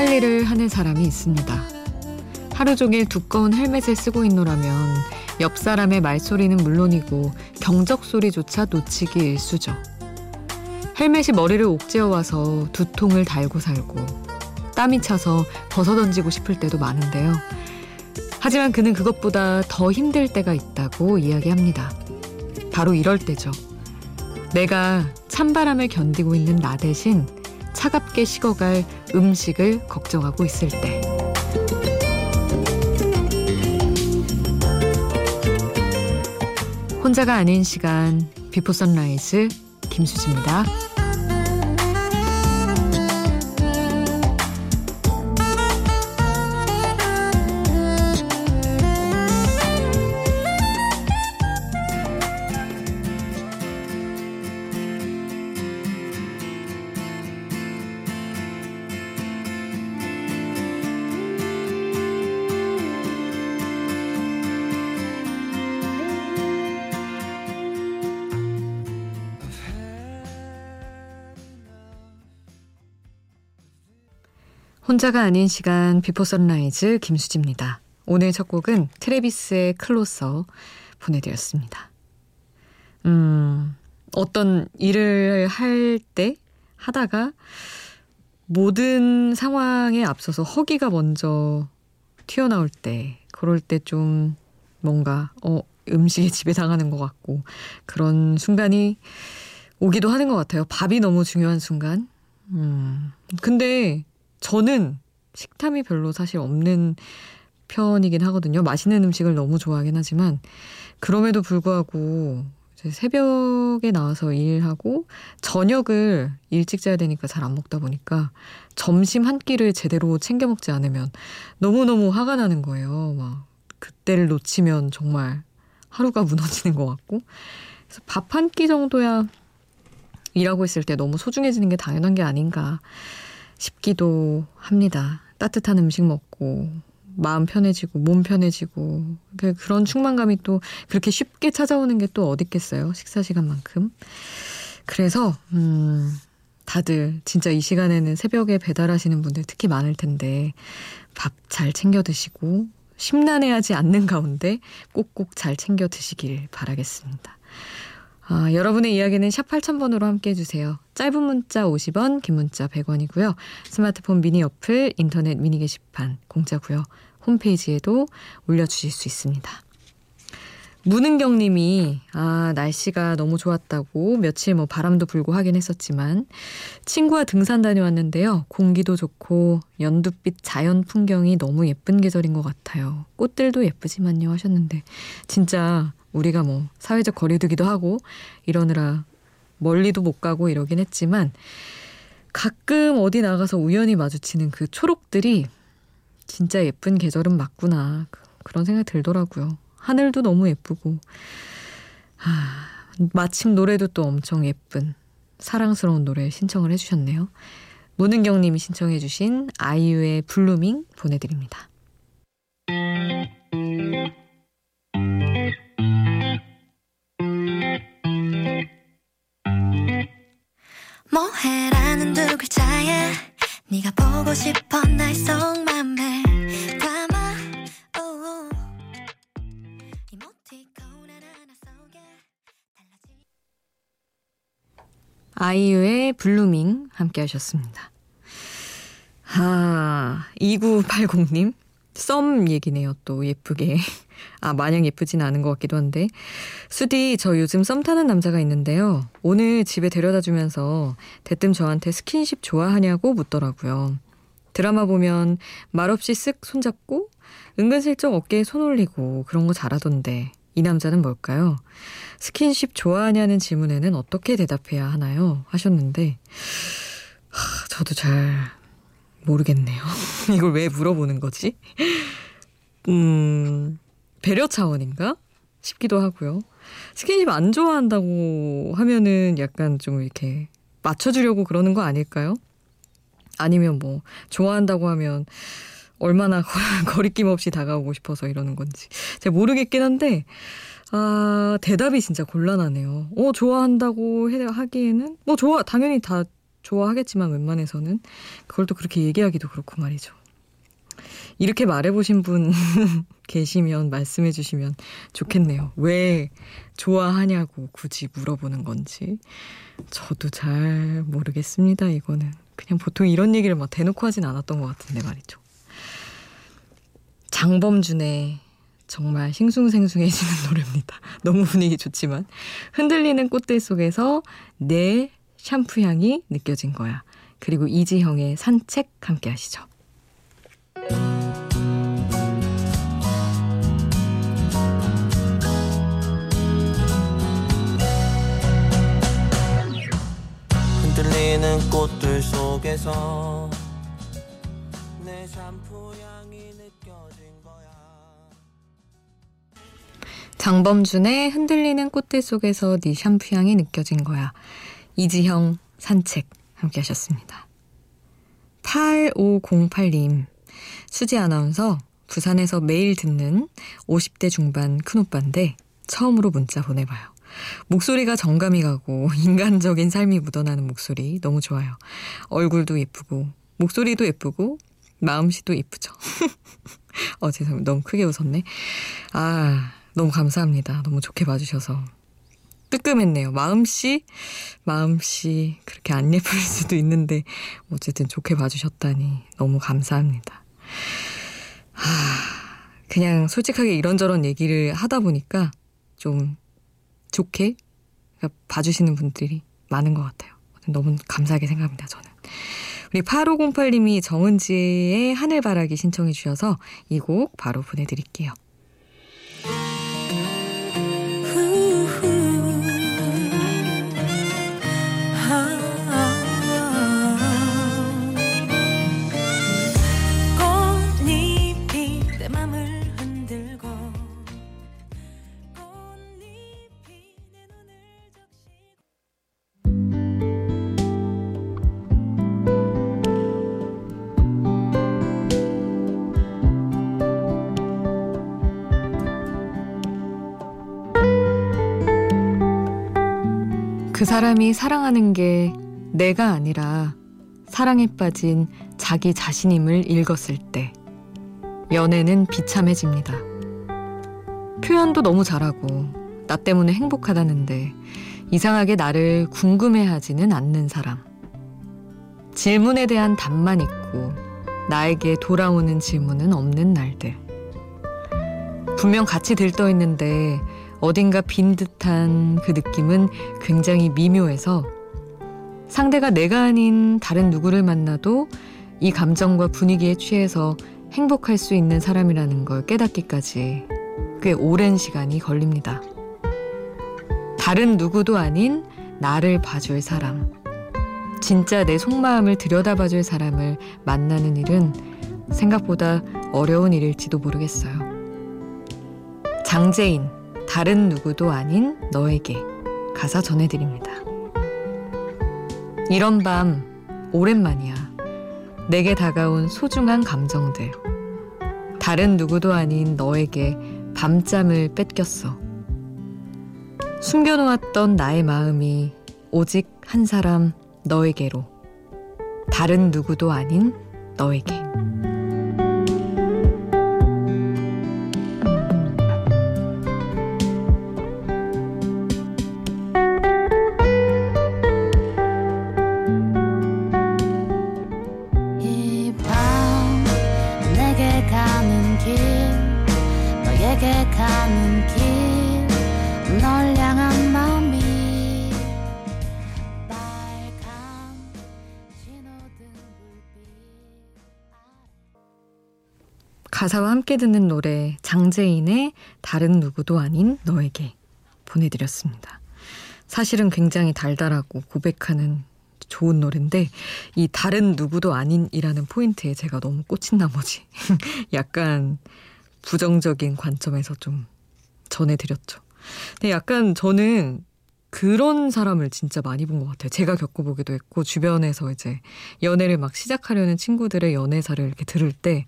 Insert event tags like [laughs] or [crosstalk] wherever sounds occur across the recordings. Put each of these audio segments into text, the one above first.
할 일을 하는 사람이 있습니다. 하루 종일 두꺼운 헬멧을 쓰고 있노라면 옆 사람의 말소리는 물론이고 경적 소리조차 놓치기 일수죠. 헬멧이 머리를 옥죄어 와서 두통을 달고 살고 땀이 차서 벗어 던지고 싶을 때도 많은데요. 하지만 그는 그것보다 더 힘들 때가 있다고 이야기합니다. 바로 이럴 때죠. 내가 찬바람을 견디고 있는 나 대신 차갑게 식어갈 음식을 걱정하고 있을 때. 혼자가 아닌 시간 비포 선라이즈 김수지입니다. 혼자가 아닌 시간 비포 선라이즈 김수지입니다. 오늘 첫 곡은 트레비스의 Closer 보내드렸습니다. 음, 어떤 일을 할 때 하다가 모든 상황에 앞서서 허기가 먼저 튀어나올 때 그럴 때 좀 뭔가 어 음식에 [laughs] 지배당하는 것 같고 그런 순간이 오기도 하는 것 같아요. 밥이 너무 중요한 순간. 음. 근데 저는 식탐이 별로 사실 없는 편이긴 하거든요. 맛있는 음식을 너무 좋아하긴 하지만 그럼에도 불구하고 새벽에 나와서 일하고 저녁을 일찍 자야 되니까 잘 안 먹다 보니까 점심 한 끼를 제대로 챙겨 먹지 않으면 너무너무 화가 나는 거예요. 막 그때를 놓치면 정말 하루가 [laughs] 무너지는 것 같고 그래서 밥 한 끼 정도야 일하고 있을 때 너무 소중해지는 게 당연한 게 아닌가 싶기도 합니다. 따뜻한 음식 먹고 마음 편해지고 몸 편해지고 그, 그런 충만감이 또 그렇게 쉽게 찾아오는 게 또 어디 있겠어요. 식사 시간만큼. 그래서 음 다들 진짜 이 시간에는 새벽에 배달하시는 분들 특히 많을 텐데 밥 잘 챙겨 드시고 심란해하지 않는 가운데 꼭꼭 잘 챙겨 드시길 바라겠습니다. 아, 여러분의 이야기는 샵 8000번으로 함께 해주세요. 짧은 문자 50원, 긴 문자 100원이고요. 스마트폰 미니 어플, 인터넷 미니 게시판 공짜고요. 홈페이지에도 올려주실 수 있습니다. 문은경 님이, 아, 날씨가 너무 좋았다고 며칠 뭐 바람도 불고 하긴 했었지만, 친구와 등산 다녀왔는데요. 공기도 좋고, 연두빛 자연 풍경이 너무 예쁜 계절인 것 같아요. 꽃들도 예쁘지만요. 하셨는데, 진짜 우리가 뭐 사회적 거리두기도 하고 이러느라 멀리도 못 가고 이러긴 했지만 가끔 어디 나가서 우연히 마주치는 그 초록들이 진짜 예쁜 계절은 맞구나. 그런 생각이 들더라고요. 하늘도 너무 예쁘고. 아, 마침 노래도 또 엄청 예쁜 사랑스러운 노래 신청을 해주셨네요. 문은경 님이 신청해주신 아이유의 Blueming 보내드립니다. 아이유의 블루밍 함께 하셨습니다. 아, 2980님. 썸 얘기네요, 또 예쁘게. 아, 마냥 예쁘진 않은 것 같기도 한데. 수디, 저 요즘 썸 타는 남자가 있는데요. 오늘 집에 데려다 주면서 대뜸 저한테 스킨십 좋아하냐고 묻더라고요. 드라마 보면 말없이 쓱 손잡고 은근슬쩍 어깨에 손 올리고 그런 거 잘하던데 이 남자는 뭘까요? 스킨십 좋아하냐는 질문에는 어떻게 대답해야 하나요? 하셨는데 하, 저도 잘 모르겠네요. [laughs] 이걸 왜 물어보는 거지? 음, 배려 차원인가? 싶기도 하고요. 스킨십 안 좋아한다고 하면은 약간 좀 이렇게 맞춰주려고 그러는 거 아닐까요? 아니면 뭐, 좋아한다고 하면 얼마나 [laughs] 거리낌 없이 다가오고 싶어서 이러는 건지. 제가 모르겠긴 한데, 아, 대답이 진짜 곤란하네요. 어, 좋아한다고 해, 하기에는, 뭐, 좋아, 당연히 다 좋아하겠지만 웬만해서는 그걸 또 그렇게 얘기하기도 그렇고 말이죠. 이렇게 말해보신 분 [laughs] 계시면 말씀해 주시면 좋겠네요. 왜 좋아하냐고 굳이 물어보는 건지. 저도 잘 모르겠습니다, 이거는. 그냥 보통 이런 얘기를 막 대놓고 하진 않았던 것 같은데 말이죠. 장범준의 정말 싱숭생숭해지는 [laughs] 노래입니다. 너무 분위기 좋지만. 흔들리는 꽃들 속에서 내 샴푸 향이 느껴진 거야. 그리고 이지형의 산책 함께 하시죠. 흔들리는 꽃들 속에서 장범준의 흔들리는 꽃들 속에서 네 샴푸 향이 느껴진 거야. 이지형 산책 함께 하셨습니다. 8508님, 수지 아나운서 부산에서 매일 듣는 50대 중반 큰오빠인데 처음으로 문자 보내봐요. 목소리가 정감이 가고 [laughs] 인간적인 삶이 묻어나는 목소리 너무 좋아요. 얼굴도 예쁘고 목소리도 예쁘고 마음씨도 예쁘죠. [laughs] 어 죄송합니다. 너무 크게 웃었네. 아 너무 감사합니다. 너무 좋게 봐주셔서 뜨끔했네요. 마음씨 마음씨 그렇게 안 예쁠 수도 있는데 어쨌든 좋게 봐주셨다니 너무 감사합니다. 아 그냥 솔직하게 이런저런 얘기를 하다 보니까 좀 좋게 봐주시는 분들이 많은 것 같아요. 너무 감사하게 생각합니다, 저는. 우리 8508님이 정은지의 하늘바라기 신청해 주셔서 이 곡 바로 보내드릴게요. 그 사람이 사랑하는 게 내가 아니라 사랑에 빠진 자기 자신임을 읽었을 때 연애는 비참해집니다. 표현도 너무 잘하고 나 때문에 행복하다는데 이상하게 나를 궁금해하지는 않는 사람. 질문에 대한 답만 있고 나에게 돌아오는 질문은 없는 날들. 분명 같이 들떠 있는데 어딘가 빈 듯한 그 느낌은 굉장히 미묘해서 상대가 내가 아닌 다른 누구를 만나도 이 감정과 분위기에 취해서 행복할 수 있는 사람이라는 걸 깨닫기까지 꽤 오랜 시간이 걸립니다. 다른 누구도 아닌 나를 봐줄 사람. 진짜 내 속마음을 들여다봐줄 사람을 만나는 일은 생각보다 어려운 일일지도 모르겠어요. 장재인, 다른 누구도 아닌 너에게 가사 전해드립니다. 이런 밤 오랜만이야. 내게 다가온 소중한 감정들. 다른 누구도 아닌 너에게 밤잠을 뺏겼어. 숨겨놓았던 나의 마음이 오직 한 사람 너에게로. 다른 누구도 아닌 너에게. 가사와 함께 듣는 노래 장재인의 다른 누구도 아닌 너에게 보내드렸습니다. 사실은 굉장히 달달하고 고백하는 좋은 노래인데 이 다른 누구도 아닌이라는 포인트에 제가 너무 꽂힌 나머지 [laughs] 약간 부정적인 관점에서 좀 전해드렸죠. 근데 약간 저는 그런 사람을 진짜 많이 본 것 같아요. 제가 겪어보기도 했고 주변에서 이제 연애를 막 시작하려는 친구들의 연애사를 이렇게 들을 때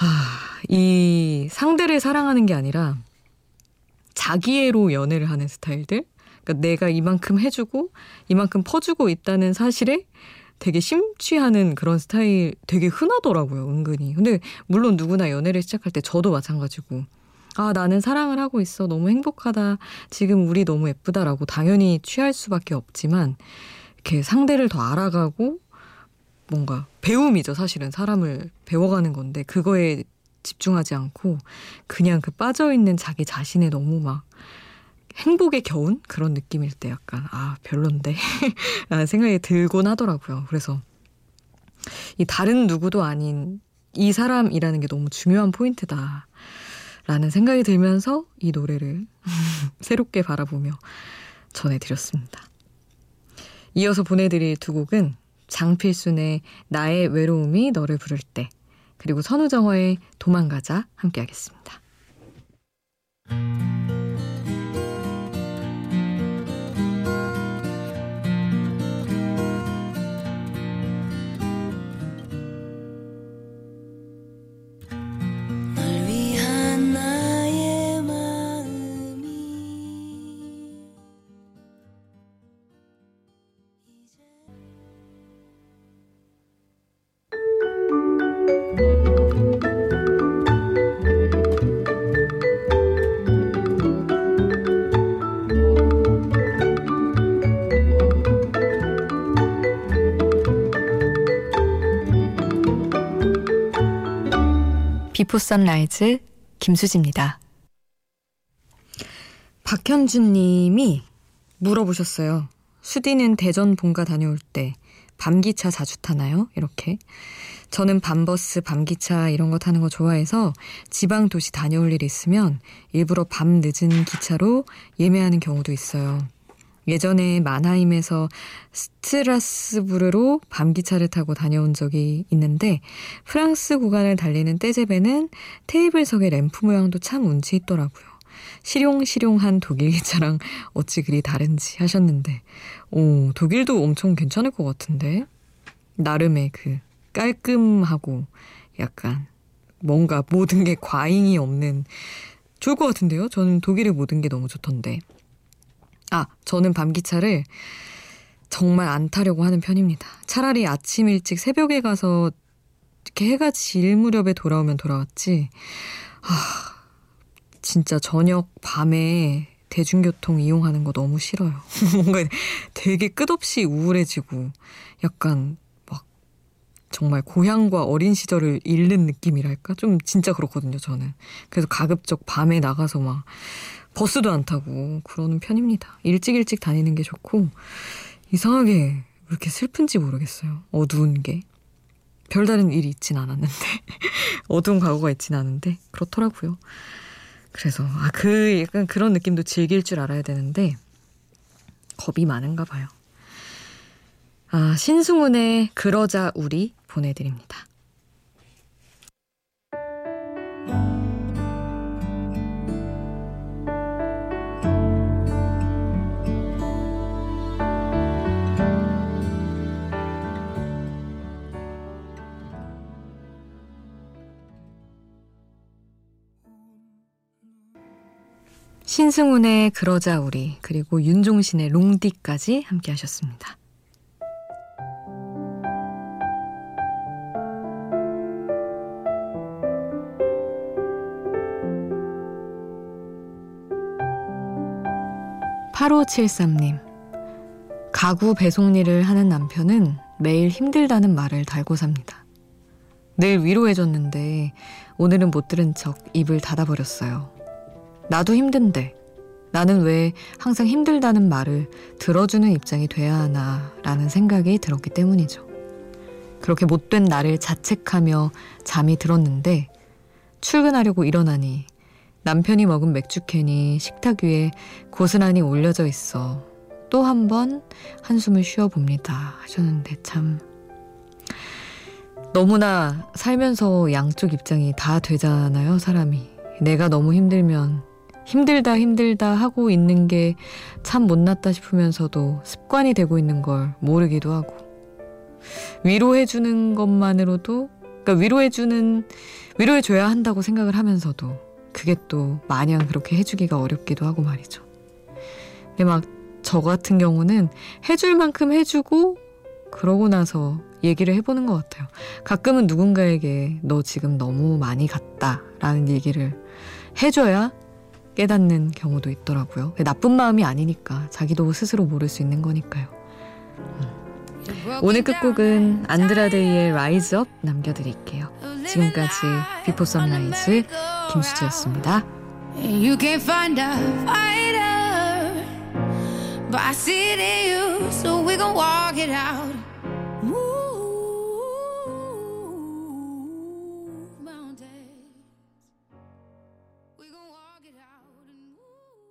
아, 이 상대를 사랑하는 게 아니라 자기애로 연애를 하는 스타일들? 그러니까 내가 이만큼 해주고 이만큼 퍼주고 있다는 사실에 되게 심취하는 그런 스타일 되게 흔하더라고요, 은근히. 근데 물론 누구나 연애를 시작할 때 저도 마찬가지고. 아, 나는 사랑을 하고 있어. 너무 행복하다. 지금 우리 너무 예쁘다라고 당연히 취할 수밖에 없지만, 이렇게 상대를 더 알아가고, 뭔가 배움이죠, 사실은. 사람을 배워가는 건데, 그거에 집중하지 않고, 그냥 그 빠져있는 자기 자신에 너무 막, 행복에 겨운 그런 느낌일 때 약간 아 별론데 [laughs] 라는 생각이 들곤 하더라고요. 그래서 이 다른 누구도 아닌 이 사람이라는 게 너무 중요한 포인트다. 라는 생각이 들면서 이 노래를 [laughs] 새롭게 바라보며 전해드렸습니다. 이어서 보내드릴 두 곡은 장필순의 나의 외로움이 너를 부를 때 그리고 선우정화의 도망가자 함께 하겠습니다. 비포 선라이즈 김수지입니다. 박현준 님이 물어보셨어요. 수디는 대전 본가 다녀올 때 밤기차 자주 타나요? 이렇게. 저는 밤버스, 밤기차 이런 거 타는 거 좋아해서 지방 도시 다녀올 일 있으면 일부러 밤 늦은 기차로 예매하는 경우도 있어요. 예전에 마나임에서 스트라스부르로 밤기차를 타고 다녀온 적이 있는데 프랑스 구간을 달리는 떼제베는 테이블석의 램프 모양도 참 운치 있더라고요. 실용실용한 독일 기차랑 [laughs] 어찌 그리 다른지 하셨는데 오 독일도 엄청 괜찮을 것 같은데 나름의 그 깔끔하고 약간 뭔가 모든 게 과잉이 없는 좋을 것 같은데요. 저는 독일의 모든 게 너무 좋던데. 아, 저는 밤기차를 정말 안 타려고 하는 편입니다. 차라리 아침 일찍 새벽에 가서 이렇게 해가 질 무렵에 돌아오면 돌아왔지. 아, 진짜 저녁 밤에 대중교통 이용하는 거 너무 싫어요. [laughs] 뭔가 되게 끝없이 우울해지고 약간 막 정말 고향과 어린 시절을 잃는 느낌이랄까? 좀 진짜 그렇거든요, 저는. 그래서 가급적 밤에 나가서 막 버스도 안 타고 그러는 편입니다. 일찍 일찍 다니는 게 좋고 이상하게 왜 이렇게 슬픈지 모르겠어요. 어두운 게. 별다른 일이 있진 않았는데 [laughs] 어두운 과거가 있진 않은데 그렇더라고요. 그래서 아 그 약간 그런 느낌도 즐길 줄 알아야 되는데 겁이 많은가 봐요. 아 신승훈의 그러자 우리 보내드립니다. 신승훈의 그러자 우리 그리고 윤종신의 롱디까지 함께 하셨습니다. (8573님) 가구 배송 일을 하는 남편은 매일 힘들다는 말을 달고 삽니다. 늘 위로해줬는데 오늘은 못 들은 척 입을 닫아버렸어요. 나도 힘든데. 나는 왜 항상 힘들다는 말을 들어주는 입장이 돼야 하나 라는 생각이 들었기 때문이죠. 그렇게 못된 나를 자책하며 잠이 들었는데 출근하려고 일어나니 남편이 먹은 맥주캔이 식탁 위에 고스란히 올려져 있어 또 한 번 한숨을 쉬어 봅니다 하셨는데 참. 너무나 살면서 양쪽 입장이 다 되잖아요 사람이. 내가 너무 힘들면 힘들다 힘들다 하고 있는 게 참 못났다 싶으면서도 습관이 되고 있는 걸 모르기도 하고 위로해주는 것만으로도 그러니까 위로해주는 위로해줘야 한다고 생각을 하면서도 그게 또 마냥 그렇게 해주기가 어렵기도 하고 말이죠. 근데 막 저 같은 경우는 해줄 만큼 해주고 그러고 나서 얘기를 해보는 것 같아요. 가끔은 누군가에게 너 지금 너무 많이 갔다 라는 얘기를 해줘야 깨닫는 경우도 있더라고요. 나쁜 마음이 아니니까 자기도 스스로 모를 수 있는 거니까요. 음. 오늘 끝곡은 안드라데이의 라이즈 업 남겨드릴게요. 지금까지 비포 선라이즈 김수지였습니다. You can't find a fighter, but I see it in you, so we gon' walk it out.